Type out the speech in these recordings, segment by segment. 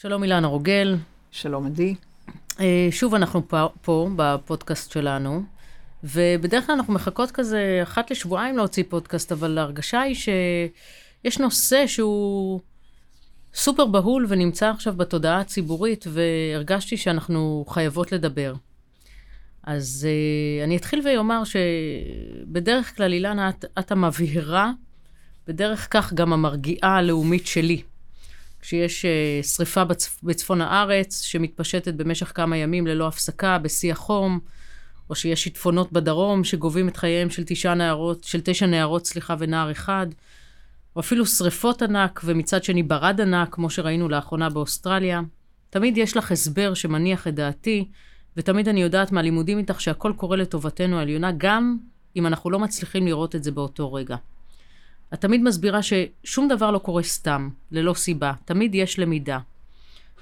שלום אילנה רוגל. שלום עדי. אה, שוב אנחנו פה, פה בפודקאסט שלנו, ובדרך כלל אנחנו מחכות כזה אחת לשבועיים להוציא פודקאסט, אבל ההרגשה היא שיש נושא שהוא סופר בהול ונמצא עכשיו בתודעה הציבורית, והרגשתי שאנחנו חייבות לדבר. אז uh, אני אתחיל ואומר שבדרך כלל, אילנה, את, את המבהירה, בדרך כך גם המרגיעה הלאומית שלי. כשיש uh, שריפה בצפ, בצפון הארץ, שמתפשטת במשך כמה ימים ללא הפסקה, בשיא החום, או שיש שיטפונות בדרום שגובים את חייהם של תשע נערות, של תשע נערות, סליחה, ונער אחד, או אפילו שריפות ענק, ומצד שני ברד ענק, כמו שראינו לאחרונה באוסטרליה. תמיד יש לך הסבר שמניח את דעתי, ותמיד אני יודעת מהלימודים איתך שהכל קורה לטובתנו העליונה, גם אם אנחנו לא מצליחים לראות את זה באותו רגע. את תמיד מסבירה ששום דבר לא קורה סתם, ללא סיבה, תמיד יש למידה.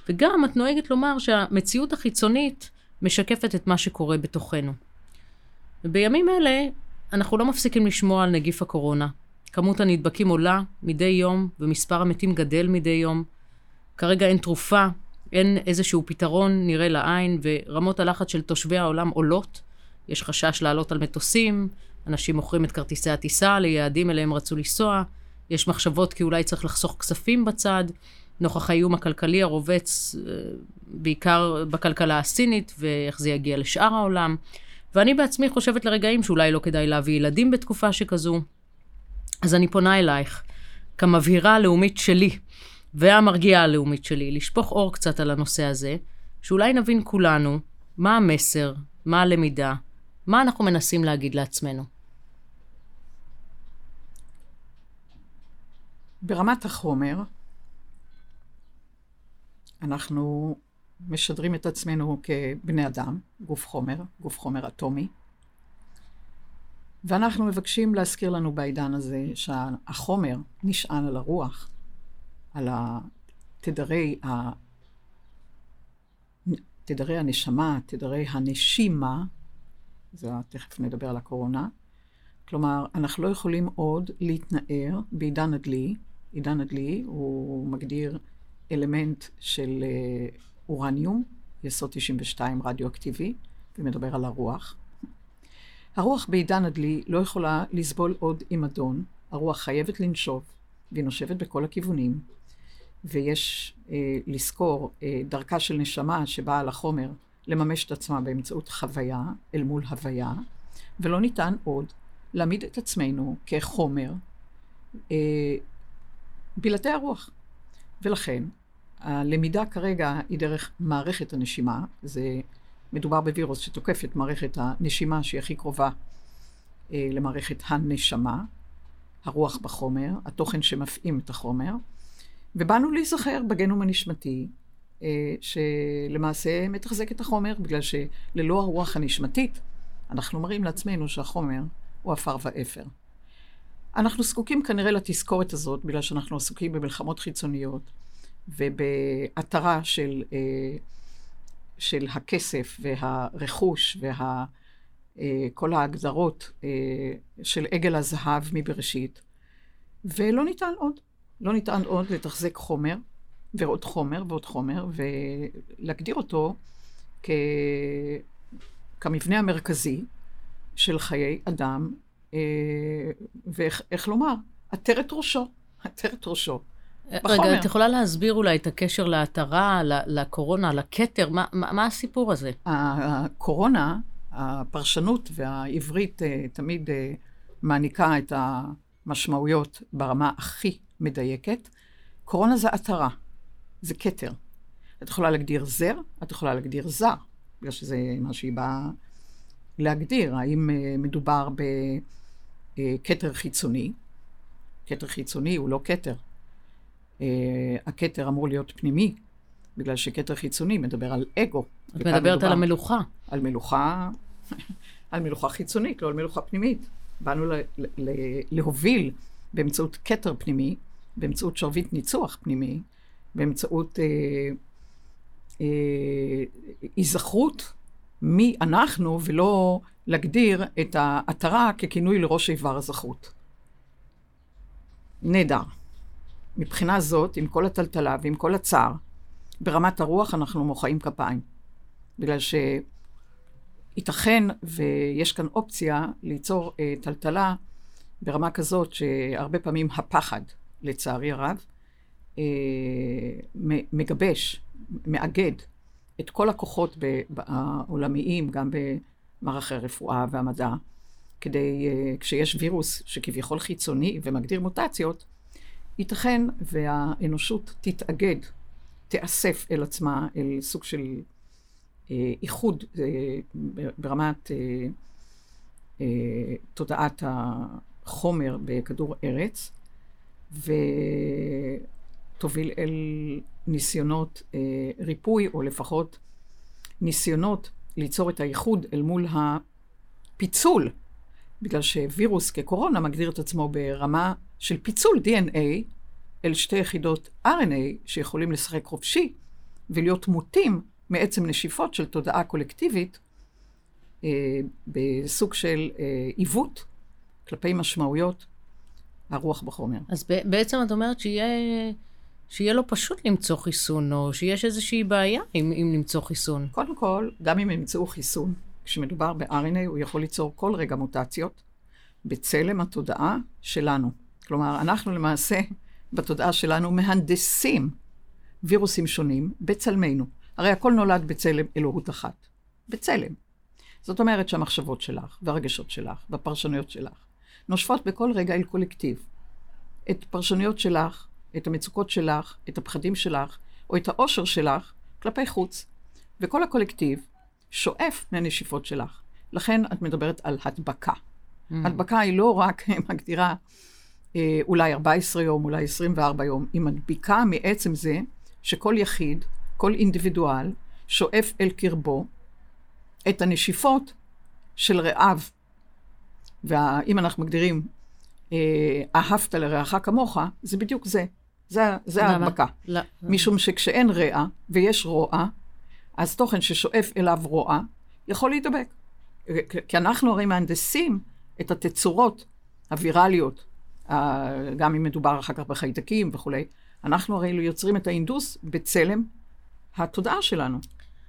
וגם את נוהגת לומר שהמציאות החיצונית משקפת את מה שקורה בתוכנו. ובימים אלה אנחנו לא מפסיקים לשמוע על נגיף הקורונה. כמות הנדבקים עולה מדי יום ומספר המתים גדל מדי יום. כרגע אין תרופה, אין איזשהו פתרון נראה לעין, ורמות הלחץ של תושבי העולם עולות. יש חשש לעלות על מטוסים, אנשים מוכרים את כרטיסי הטיסה ליעדים אליהם רצו לנסוע, יש מחשבות כי אולי צריך לחסוך כספים בצד, נוכח האיום הכלכלי הרובץ אה, בעיקר בכלכלה הסינית, ואיך זה יגיע לשאר העולם. ואני בעצמי חושבת לרגעים שאולי לא כדאי להביא ילדים בתקופה שכזו. אז אני פונה אלייך, כמבהירה הלאומית שלי, והמרגיעה הלאומית שלי, לשפוך אור קצת על הנושא הזה, שאולי נבין כולנו מה המסר, מה הלמידה, מה אנחנו מנסים להגיד לעצמנו. ברמת החומר, אנחנו משדרים את עצמנו כבני אדם, גוף חומר, גוף חומר אטומי, ואנחנו מבקשים להזכיר לנו בעידן הזה שהחומר נשען על הרוח, על התדרי, ה... תדרי הנשמה, תדרי הנשימה, זה תכף נדבר על הקורונה. כלומר, אנחנו לא יכולים עוד להתנער בעידן הדלי. עידן הדלי הוא מגדיר אלמנט של אה, אורניום, יסוד 92 רדיואקטיבי, ומדבר על הרוח. הרוח בעידן הדלי לא יכולה לסבול עוד עם אדון, הרוח חייבת לנשוב, והיא נושבת בכל הכיוונים, ויש אה, לזכור אה, דרכה של נשמה שבאה על החומר לממש את עצמה באמצעות חוויה אל מול הוויה, ולא ניתן עוד להעמיד את עצמנו כחומר אה, בלעדי הרוח. ולכן, הלמידה כרגע היא דרך מערכת הנשימה, זה מדובר בווירוס שתוקף את מערכת הנשימה שהיא הכי קרובה אה, למערכת הנשמה, הרוח בחומר, התוכן שמפעים את החומר, ובאנו להיזכר בגנום הנשמתי, אה, שלמעשה מתחזק את החומר, בגלל שללא הרוח הנשמתית, אנחנו מראים לעצמנו שהחומר הוא עפר ואפר. אנחנו זקוקים כנראה לתזכורת הזאת, בגלל שאנחנו עסוקים במלחמות חיצוניות ובהתרה של, אה, של הכסף והרכוש וה, ההגדרות אה, של עגל הזהב מבראשית, ולא ניתן עוד. לא ניתן עוד לתחזק חומר, ועוד חומר ועוד חומר, ולהגדיר אותו כ... כמבנה המרכזי של חיי אדם, אה, ואיך לומר, עטרת ראשו, עטרת ראשו. בחומר. רגע, את יכולה להסביר אולי את הקשר להתרה, לקורונה, לכתר? מה, מה, מה הסיפור הזה? הקורונה, הפרשנות והעברית אה, תמיד אה, מעניקה את המשמעויות ברמה הכי מדייקת. קורונה זה עטרה. זה כתר. את יכולה להגדיר זר, את יכולה להגדיר זר, בגלל שזה מה שהיא באה להגדיר. האם מדובר בכתר uh, חיצוני? כתר חיצוני הוא לא כתר. Uh, הכתר אמור להיות פנימי, בגלל שכתר חיצוני מדבר על אגו. את מדברת על המלוכה. על מלוכה, על מלוכה חיצונית, לא על מלוכה פנימית. באנו ל- ל- להוביל באמצעות כתר פנימי, באמצעות שרביט ניצוח פנימי, באמצעות היזכרות אה, אה, מי אנחנו, ולא להגדיר את העטרה ככינוי לראש איבר הזכות. נהדר. מבחינה זאת, עם כל הטלטלה ועם כל הצער, ברמת הרוח אנחנו מוחאים כפיים. בגלל שייתכן ויש כאן אופציה ליצור אה, טלטלה ברמה כזאת שהרבה פעמים הפחד, לצערי הרב, אה, מגבש, מאגד את כל הכוחות העולמיים, גם במערכי הרפואה והמדע, כדי, אה, כשיש וירוס שכביכול חיצוני ומגדיר מוטציות, ייתכן והאנושות תתאגד, תיאסף אל עצמה, אל סוג של אה, איחוד אה, ברמת תודעת החומר בכדור ארץ, ותוביל אל ניסיונות אה, ריפוי, או לפחות ניסיונות ליצור את האיחוד אל מול הפיצול, בגלל שווירוס כקורונה מגדיר את עצמו ברמה של פיצול DNA אל שתי יחידות RNA שיכולים לשחק חופשי ולהיות מוטים מעצם נשיפות של תודעה קולקטיבית אה, בסוג של אה, עיוות כלפי משמעויות הרוח בחומר. אז בעצם את אומרת שיהיה, שיהיה לו פשוט למצוא חיסון, או שיש איזושהי בעיה אם, אם למצוא חיסון. קודם כל, גם אם ימצאו חיסון, כשמדובר ב-RNA, הוא יכול ליצור כל רגע מוטציות בצלם התודעה שלנו. כלומר, אנחנו למעשה, בתודעה שלנו, מהנדסים וירוסים שונים בצלמנו. הרי הכל נולד בצלם אלוהות אחת. בצלם. זאת אומרת שהמחשבות שלך, והרגשות שלך, והפרשנויות שלך, נושפות בכל רגע אל קולקטיב. את פרשנויות שלך, את המצוקות שלך, את הפחדים שלך, או את האושר שלך, כלפי חוץ. וכל הקולקטיב שואף מהנשיפות שלך. לכן את מדברת על הדבקה. Mm. הדבקה היא לא רק מגדירה אה, אולי 14 יום, אולי 24 יום, היא מדביקה מעצם זה שכל יחיד, כל אינדיבידואל, שואף אל קרבו את הנשיפות של רעיו. ואם אנחנו מגדירים אה, אהבת לרעך כמוך, זה בדיוק זה. זה, זה ההדבקה. לא. משום שכשאין רע ויש רוע, אז תוכן ששואף אליו רוע יכול להידבק. כי אנחנו הרי מהנדסים את התצורות הווירליות, גם אם מדובר אחר כך בחיידקים וכולי, אנחנו הרי יוצרים את האינדוס בצלם התודעה שלנו.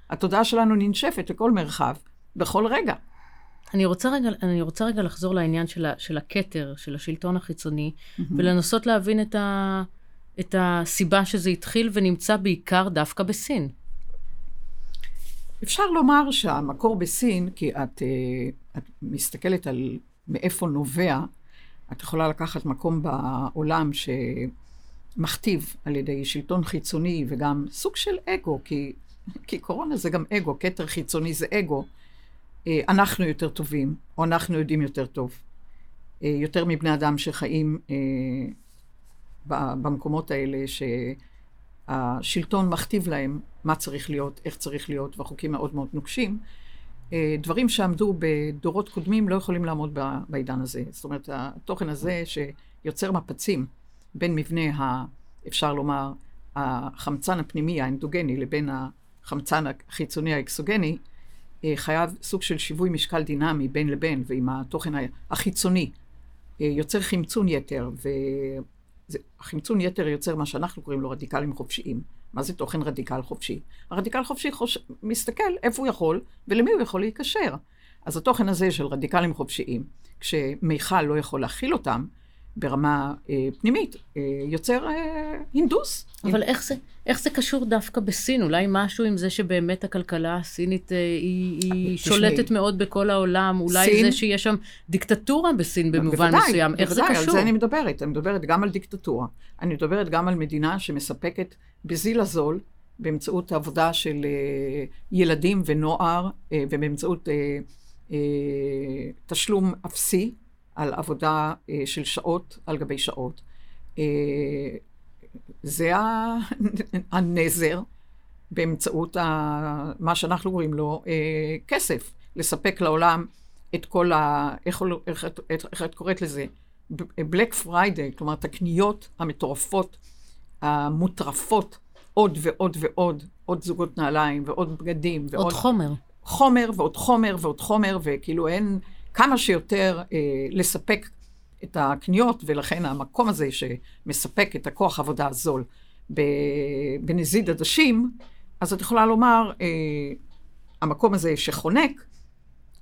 התודעה שלנו ננשפת לכל מרחב, בכל רגע. אני רוצה רגע, אני רוצה רגע לחזור לעניין של, ה, של הכתר, של השלטון החיצוני, mm-hmm. ולנסות להבין את, ה, את הסיבה שזה התחיל ונמצא בעיקר דווקא בסין. אפשר לומר שהמקור בסין, כי את, אה, את מסתכלת על מאיפה נובע, את יכולה לקחת מקום בעולם שמכתיב על ידי שלטון חיצוני וגם סוג של אגו, כי, כי קורונה זה גם אגו, כתר חיצוני זה אגו. אה, אנחנו יותר טובים, או אנחנו יודעים יותר טוב. אה, יותר מבני אדם שחיים במקומות האלה, שהשלטון מכתיב להם מה צריך להיות, איך צריך להיות, והחוקים מאוד מאוד נוקשים. אה, דברים שעמדו בדורות קודמים לא יכולים לעמוד בעידן הזה. זאת אומרת, התוכן הזה שיוצר מפצים בין מבנה, ה, אפשר לומר, החמצן הפנימי האנדוגני לבין החמצן החיצוני האקסוגני, אה, חייב סוג של שיווי משקל דינמי בין לבין, ועם התוכן החיצוני אה, יוצר חמצון יתר, והחמצון יתר יוצר מה שאנחנו קוראים לו רדיקלים חופשיים. מה זה תוכן רדיקל חופשי? הרדיקל חופשי חוש... מסתכל איפה הוא יכול ולמי הוא יכול להיקשר. אז התוכן הזה של רדיקלים חופשיים, כשמיכל לא יכול להכיל אותם, ברמה אה, פנימית, אה, יוצר אה, הינדוס. אבל איך זה, איך זה קשור דווקא בסין? אולי משהו עם זה שבאמת הכלכלה הסינית אה, היא, היא שולטת מאוד בכל העולם, אולי סין, זה שיש שם דיקטטורה בסין במובן בוודאי, מסוים, איך בוודאי, זה קשור? על זה אני מדברת, אני מדברת גם על דיקטטורה, אני מדברת גם על מדינה שמספקת בזיל הזול, באמצעות עבודה של אה, ילדים ונוער, אה, ובאמצעות אה, אה, תשלום אפסי. על עבודה אה, של שעות על גבי שעות. אה, זה הנזר באמצעות ה, מה שאנחנו קוראים לו אה, כסף, לספק לעולם את כל ה... איך, איך, איך, איך את קוראת לזה? Black Friday, כלומר, את הקניות המטורפות, המוטרפות, עוד ועוד ועוד, עוד זוגות נעליים ועוד בגדים ועוד... עוד חומר. חומר ועוד חומר ועוד חומר, וכאילו אין... כמה שיותר אה, לספק את הקניות, ולכן המקום הזה שמספק את הכוח עבודה הזול בנזיד עדשים, אז את יכולה לומר, אה, המקום הזה שחונק,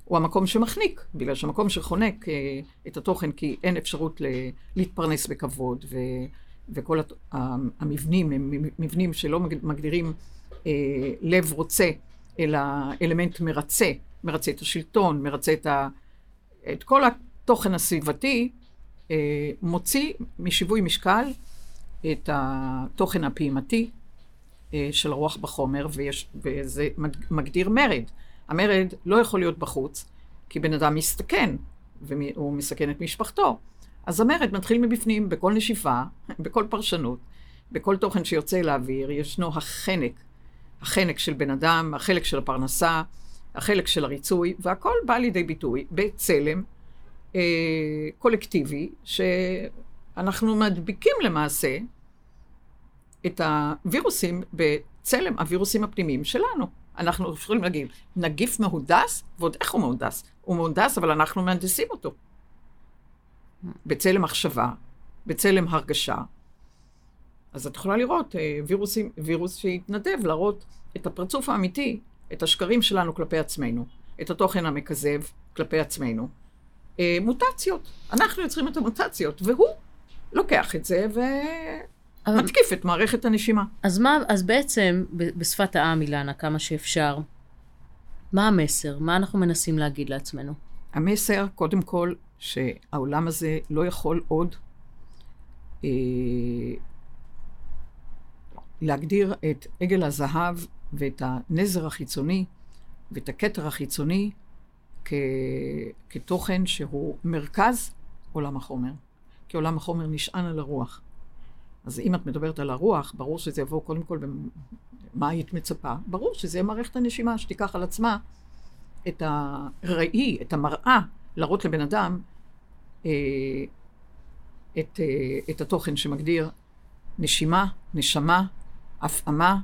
הוא המקום שמחניק, בגלל שהמקום שחונק אה, את התוכן, כי אין אפשרות ל, להתפרנס בכבוד, ו, וכל הת, המבנים הם מבנים שלא מגדירים אה, לב רוצה, אלא אלמנט מרצה, מרצה את השלטון, מרצה את, ה, את כל התוכן הסביבתי, אה, מוציא משיווי משקל את התוכן הפעימתי אה, של הרוח בחומר, ויש, וזה מגדיר מרד. המרד לא יכול להיות בחוץ, כי בן אדם מסתכן, והוא מסכן את משפחתו. אז המרד מתחיל מבפנים, בכל נשיפה, בכל פרשנות, בכל תוכן שיוצא לאוויר, ישנו החנק, החנק של בן אדם, החלק של הפרנסה, החלק של הריצוי, והכל בא לידי ביטוי בצלם אה, קולקטיבי, שאנחנו מדביקים למעשה את הווירוסים בצלם הווירוסים הפנימיים שלנו. אנחנו יכולים להגיד, נגיף מהונדס, ועוד איך הוא מהונדס? הוא מהונדס, אבל אנחנו מהנדסים אותו. בצלם מחשבה, בצלם הרגשה. אז את יכולה לראות אה, וירוסים, וירוס שהתנדב להראות את הפרצוף האמיתי, את השקרים שלנו כלפי עצמנו, את התוכן המכזב כלפי עצמנו. אה, מוטציות. אנחנו יוצרים את המוטציות, והוא לוקח את זה ומתקיף את מערכת הנשימה. אז מה, אז בעצם, בשפת העם, אילנה, כמה שאפשר, מה המסר? מה אנחנו מנסים להגיד לעצמנו? המסר, קודם כל, שהעולם הזה לא יכול עוד אה, להגדיר את עגל הזהב ואת הנזר החיצוני ואת הכתר החיצוני כ... כתוכן שהוא מרכז עולם החומר. כי עולם החומר נשען על הרוח. אז אם את מדברת על הרוח, ברור שזה יבוא קודם כל במה היית מצפה. ברור שזה יהיה מערכת הנשימה שתיקח על עצמה את הראי, את המראה, להראות לבן אדם אה, את, אה, את התוכן שמגדיר נשימה, נשמה, הפעמה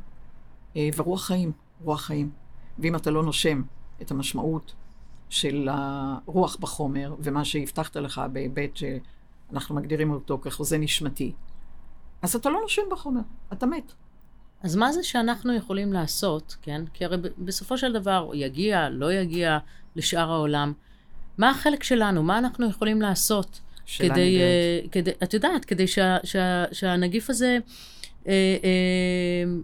ורוח חיים, רוח חיים. ואם אתה לא נושם את המשמעות של הרוח בחומר, ומה שהבטחת לך בהיבט שאנחנו מגדירים אותו כחוזה נשמתי, אז אתה לא נושם בחומר, אתה מת. אז מה זה שאנחנו יכולים לעשות, כן? כי הרי בסופו של דבר הוא יגיע, לא יגיע לשאר העולם. מה החלק שלנו? מה אנחנו יכולים לעשות? כדי, uh, כדי, את יודעת, כדי שה, שה, שהנגיף הזה אה, אה,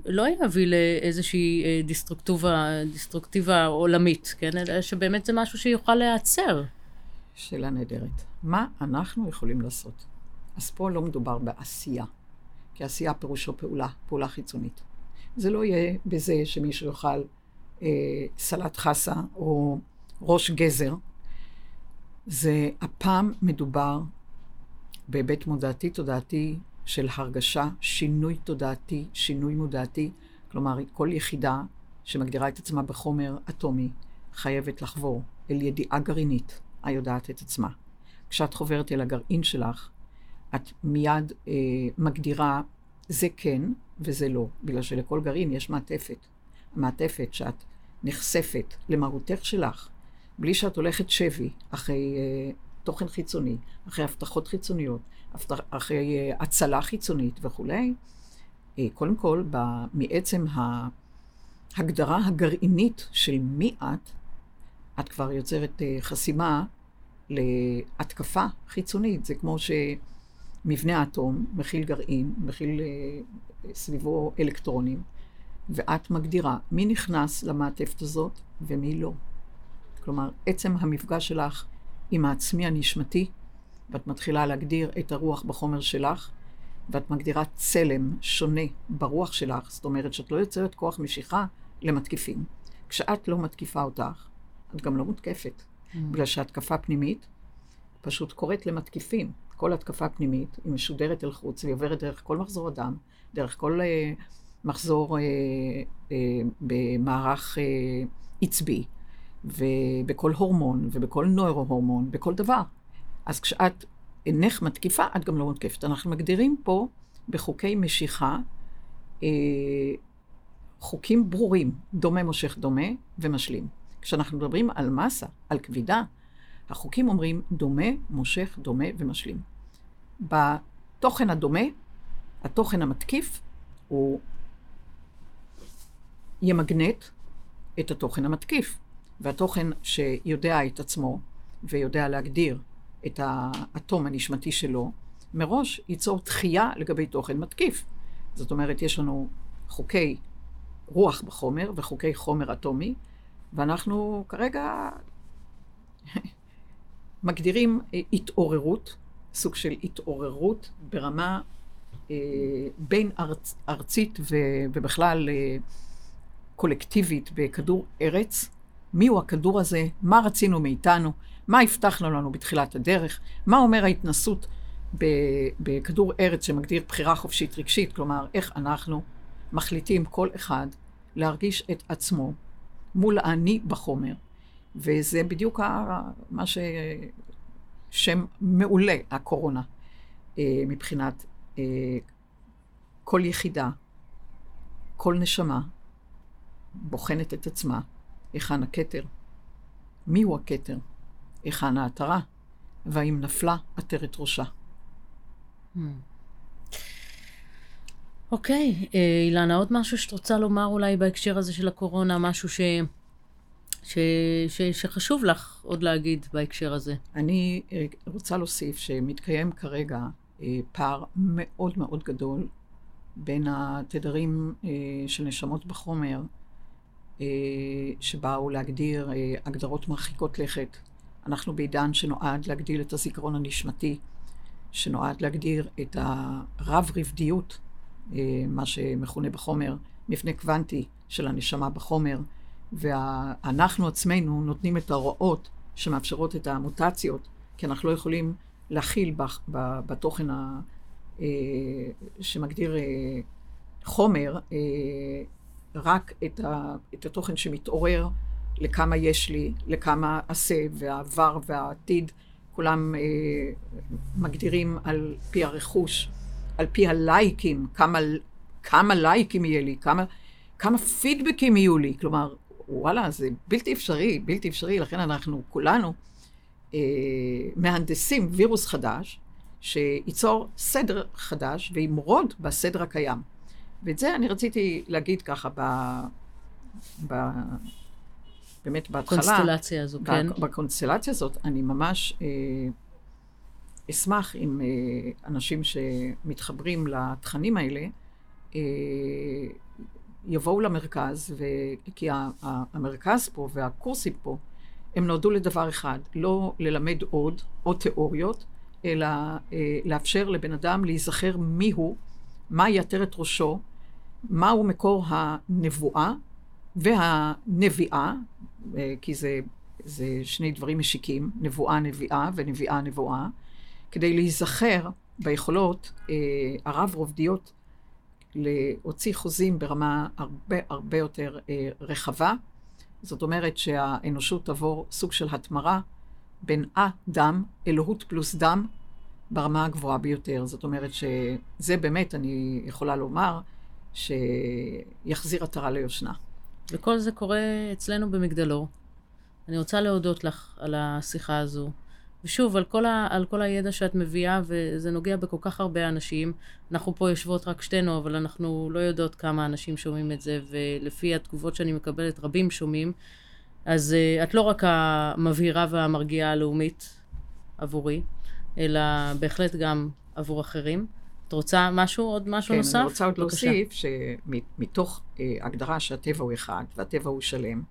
לא יביא לאיזושהי אה, דיסטרוקטיבה, דיסטרוקטיבה עולמית, כן? אלא שבאמת זה משהו שיוכל להיעצר. שאלה נהדרת. מה אנחנו יכולים לעשות? אז פה לא מדובר בעשייה, כי עשייה פירושו פעולה, פעולה חיצונית. זה לא יהיה בזה שמישהו יאכל אה, סלט חסה או ראש גזר. זה הפעם מדובר בהיבט מודעתי, תודעתי, של הרגשה, שינוי תודעתי, שינוי מודעתי. כלומר, כל יחידה שמגדירה את עצמה בחומר אטומי חייבת לחבור אל ידיעה גרעינית היודעת את עצמה. כשאת חוברת אל הגרעין שלך, את מיד אה, מגדירה זה כן וזה לא, בגלל שלכל גרעין יש מעטפת. המעטפת שאת נחשפת למהותך שלך, בלי שאת הולכת שבי אחרי אה, תוכן חיצוני, אחרי הבטחות חיצוניות, אחרי אה, הצלה חיצונית וכולי, אה, קודם כל, מעצם ההגדרה הגרעינית של מי את, את כבר יוצרת אה, חסימה להתקפה חיצונית. זה כמו שמבנה האטום מכיל גרעין, מכיל סביבו אלקטרונים, ואת מגדירה מי נכנס למעטפת הזאת ומי לא. כלומר, עצם המפגש שלך עם העצמי הנשמתי, ואת מתחילה להגדיר את הרוח בחומר שלך, ואת מגדירה צלם שונה ברוח שלך, זאת אומרת שאת לא יוצרת כוח משיכה למתקיפים. כשאת לא מתקיפה אותך, את גם לא מותקפת. Mm. בגלל שהתקפה פנימית פשוט קורית למתקיפים. כל התקפה פנימית היא משודרת אל חוץ, והיא עוברת דרך כל מחזור הדם, דרך כל uh, מחזור uh, uh, במערך uh, עצבי, ובכל הורמון, ובכל נוירו-הורמון, בכל דבר. אז כשאת אינך מתקיפה, את גם לא מותקפת. אנחנו מגדירים פה בחוקי משיכה אה, חוקים ברורים, דומה מושך דומה ומשלים. כשאנחנו מדברים על מסה, על כבידה, החוקים אומרים דומה, מושך, דומה ומשלים. בתוכן הדומה, התוכן המתקיף הוא ימגנט את התוכן המתקיף. והתוכן שיודע את עצמו ויודע להגדיר את האטום הנשמתי שלו, מראש ייצור דחייה לגבי תוכן מתקיף. זאת אומרת, יש לנו חוקי רוח בחומר וחוקי חומר אטומי, ואנחנו כרגע מגדירים התעוררות, סוג של התעוררות ברמה אה, בין ארצ, ארצית ו, ובכלל אה, קולקטיבית בכדור ארץ. מיהו הכדור הזה? מה רצינו מאיתנו? מה הבטחנו לנו בתחילת הדרך? מה אומר ההתנסות בכדור ארץ שמגדיר בחירה חופשית רגשית? כלומר, איך אנחנו מחליטים כל אחד להרגיש את עצמו מול האני בחומר. וזה בדיוק מה ששם מעולה, הקורונה, אה, מבחינת אה, כל יחידה, כל נשמה, בוחנת את עצמה, היכן הכתר, מיהו הכתר, היכן העטרה, והאם נפלה עטרת ראשה. Hmm. אוקיי, okay, אה, אילנה, עוד משהו שאת רוצה לומר אולי בהקשר הזה של הקורונה, משהו ש... ש... ש... שחשוב לך עוד להגיד בהקשר הזה. אני אה, רוצה להוסיף שמתקיים כרגע אה, פער מאוד מאוד גדול בין התדרים של נשמות בחומר, שבאו להגדיר הגדרות מרחיקות לכת. אנחנו בעידן שנועד להגדיל את הזיכרון הנשמתי, שנועד להגדיר את הרב-רבדיות אה, מה שמכונה בחומר מפנה קוונטי של הנשמה בחומר, ואנחנו עצמנו נותנים את ההוראות שמאפשרות את המוטציות, כי אנחנו לא יכולים להכיל בתוכן. אה, שמגדיר אה, חומר רק את, ה, את התוכן שמתעורר לכמה יש לי, לכמה עשה, והעבר והעתיד, כולם מגדירים על פי הרכוש. על פי הלייקים, כמה, כמה לייקים יהיה לי, כמה, כמה פידבקים יהיו לי. כלומר, וואלה, זה בלתי אפשרי, בלתי אפשרי, לכן אנחנו כולנו אה, מהנדסים וירוס חדש, שייצור סדר חדש וימרוד בסדר הקיים. ואת זה אני רציתי להגיד ככה ב... ב באמת בהתחלה. בקונסטלציה הזו, כן. בקונסטלציה הזאת, אני ממש אה, אשמח אם אה, אנשים שמתחברים לתכנים האלה אה, יבואו למרכז, ו... כי המרכז פה והקורסים פה, הם נועדו לדבר אחד, לא ללמד עוד, עוד תיאוריות, אלא אה, לאפשר לבן אדם להיזכר מיהו, מהי עטרת ראשו, מהו מקור הנבואה והנביאה, כי זה, זה שני דברים משיקים, נבואה נביאה ונביאה נבואה. כדי להיזכר ביכולות אה, הרב-רובדיות להוציא חוזים ברמה הרבה הרבה יותר אה, רחבה. זאת אומרת שהאנושות תעבור סוג של התמרה בין א-דם, אלוהות פלוס דם, ברמה הגבוהה ביותר. זאת אומרת שזה באמת, אני יכולה לומר, שיחזיר עטרה ליושנה. וכל זה קורה אצלנו במגדלור. אני רוצה להודות לך על השיחה הזו. ושוב, על כל, ה, על כל הידע שאת מביאה, וזה נוגע בכל כך הרבה אנשים. אנחנו פה יושבות רק שתינו, אבל אנחנו לא יודעות כמה אנשים שומעים את זה, ולפי התגובות שאני מקבלת, רבים שומעים. אז uh, את לא רק המבהירה והמרגיעה הלאומית עבורי, אלא בהחלט גם עבור אחרים. רוצה משהו, עוד משהו כן, נוסף? כן, אני רוצה עוד להוסיף שמתוך uh, הגדרה שהטבע הוא אחד והטבע הוא שלם,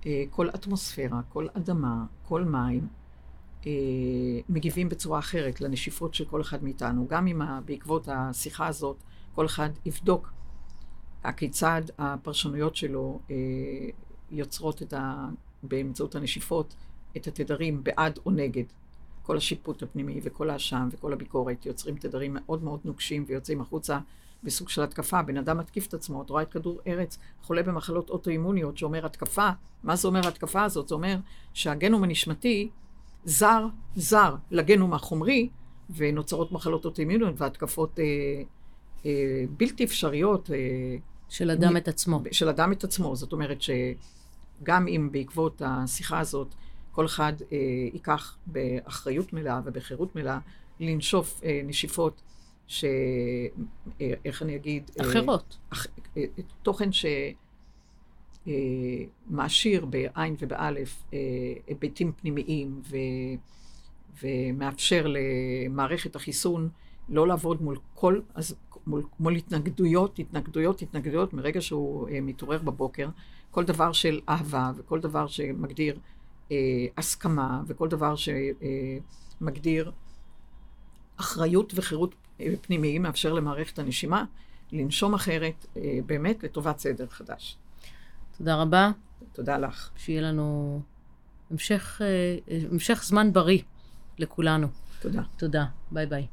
uh, כל אטמוספירה, כל אדמה, כל מים, אה, מגיבים בצורה אחרת לנשיפות של כל אחד מאיתנו. גם אם בעקבות השיחה הזאת כל אחד יבדוק הכיצד הפרשנויות שלו אה, יוצרות את ה... באמצעות הנשיפות את התדרים בעד או נגד. כל השיפוט הפנימי וכל האשם וכל הביקורת יוצרים תדרים מאוד מאוד נוקשים ויוצאים החוצה בסוג של התקפה. בן אדם מתקיף את עצמו, את רואה את כדור ארץ חולה במחלות אוטואימוניות שאומר התקפה. מה זה אומר התקפה הזאת? זה אומר שהגנום הנשמתי זר, זר לגנום החומרי, ונוצרות מחלות אוטואימוניות והתקפות אה, אה, בלתי אפשריות. אה, של אדם מ- את עצמו. של אדם את עצמו. זאת אומרת שגם אם בעקבות השיחה הזאת כל אחד אה, ייקח באחריות מלאה ובחירות מלאה לנשוף אה, נשיפות ש... אה, איך אני אגיד? אה, אחרות. אח- אה, תוכן שמעשיר בעין ובאלף אה, היבטים פנימיים ו... ומאפשר למערכת החיסון לא לעבוד מול כל, אז מול, מול התנגדויות, התנגדויות, התנגדויות, מרגע שהוא אה, מתעורר בבוקר, כל דבר של אהבה וכל דבר שמגדיר אה, הסכמה וכל דבר שמגדיר אחריות וחירות אה, פנימיים מאפשר למערכת הנשימה לנשום אחרת, אה, באמת לטובת סדר חדש. תודה רבה. תודה לך. שיהיה לנו המשך, אה, המשך זמן בריא לכולנו. תודה. תודה. ביי ביי.